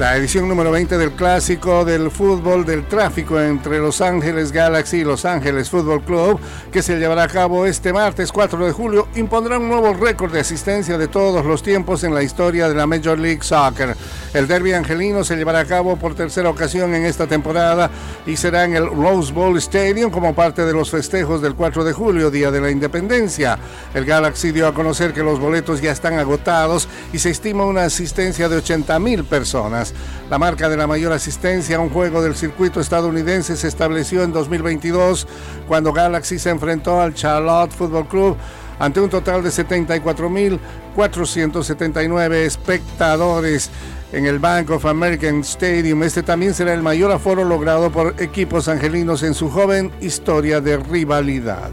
La edición número 20 del clásico del fútbol del tráfico entre Los Ángeles Galaxy y Los Ángeles Fútbol Club, que se llevará a cabo este martes 4 de julio, impondrá un nuevo récord de asistencia de todos los tiempos en la historia de la Major League Soccer. El derby angelino se llevará a cabo por tercera ocasión en esta temporada y será en el Rose Bowl Stadium como parte de los festejos del 4 de julio, Día de la Independencia. El Galaxy dio a conocer que los boletos ya están agotados y se estima una asistencia de 80 mil personas. La marca de la mayor asistencia a un juego del circuito estadounidense se estableció en 2022 cuando Galaxy se enfrentó al Charlotte Football Club ante un total de 74.479 espectadores en el Bank of American Stadium. Este también será el mayor aforo logrado por equipos angelinos en su joven historia de rivalidad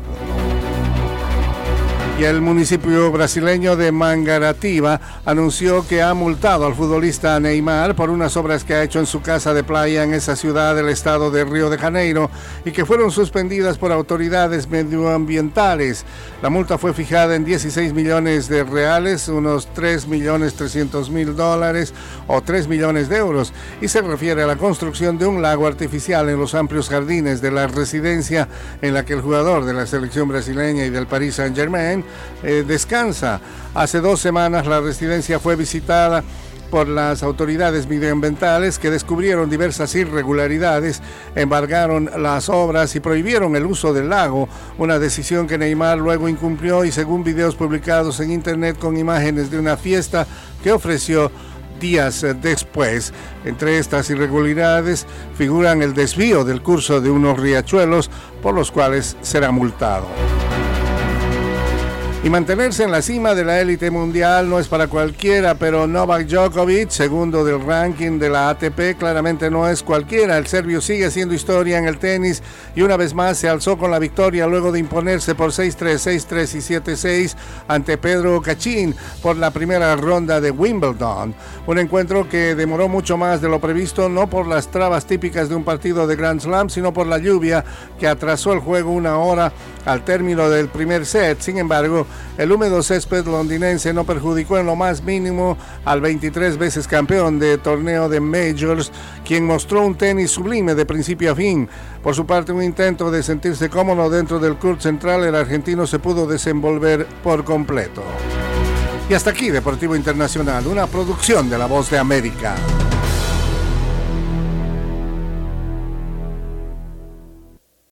y el municipio brasileño de Mangaratiba anunció que ha multado al futbolista Neymar por unas obras que ha hecho en su casa de playa en esa ciudad del estado de Río de Janeiro y que fueron suspendidas por autoridades medioambientales. La multa fue fijada en 16 millones de reales, unos 3 millones 300 mil dólares o 3 millones de euros y se refiere a la construcción de un lago artificial en los amplios jardines de la residencia en la que el jugador de la selección brasileña y del Paris Saint-Germain eh, descansa. Hace dos semanas la residencia fue visitada por las autoridades medioambientales que descubrieron diversas irregularidades, embargaron las obras y prohibieron el uso del lago, una decisión que Neymar luego incumplió y según videos publicados en internet con imágenes de una fiesta que ofreció días después. Entre estas irregularidades figuran el desvío del curso de unos riachuelos por los cuales será multado. Y mantenerse en la cima de la élite mundial no es para cualquiera, pero Novak Djokovic, segundo del ranking de la ATP, claramente no es cualquiera. El serbio sigue haciendo historia en el tenis y una vez más se alzó con la victoria luego de imponerse por 6-3, 6-3 y 7-6 ante Pedro Cachín por la primera ronda de Wimbledon. Un encuentro que demoró mucho más de lo previsto, no por las trabas típicas de un partido de Grand Slam, sino por la lluvia que atrasó el juego una hora al término del primer set. Sin embargo, el húmedo césped londinense no perjudicó en lo más mínimo al 23 veces campeón de torneo de Majors, quien mostró un tenis sublime de principio a fin. Por su parte, un intento de sentirse cómodo dentro del club central, el argentino se pudo desenvolver por completo. Y hasta aquí, Deportivo Internacional, una producción de La Voz de América.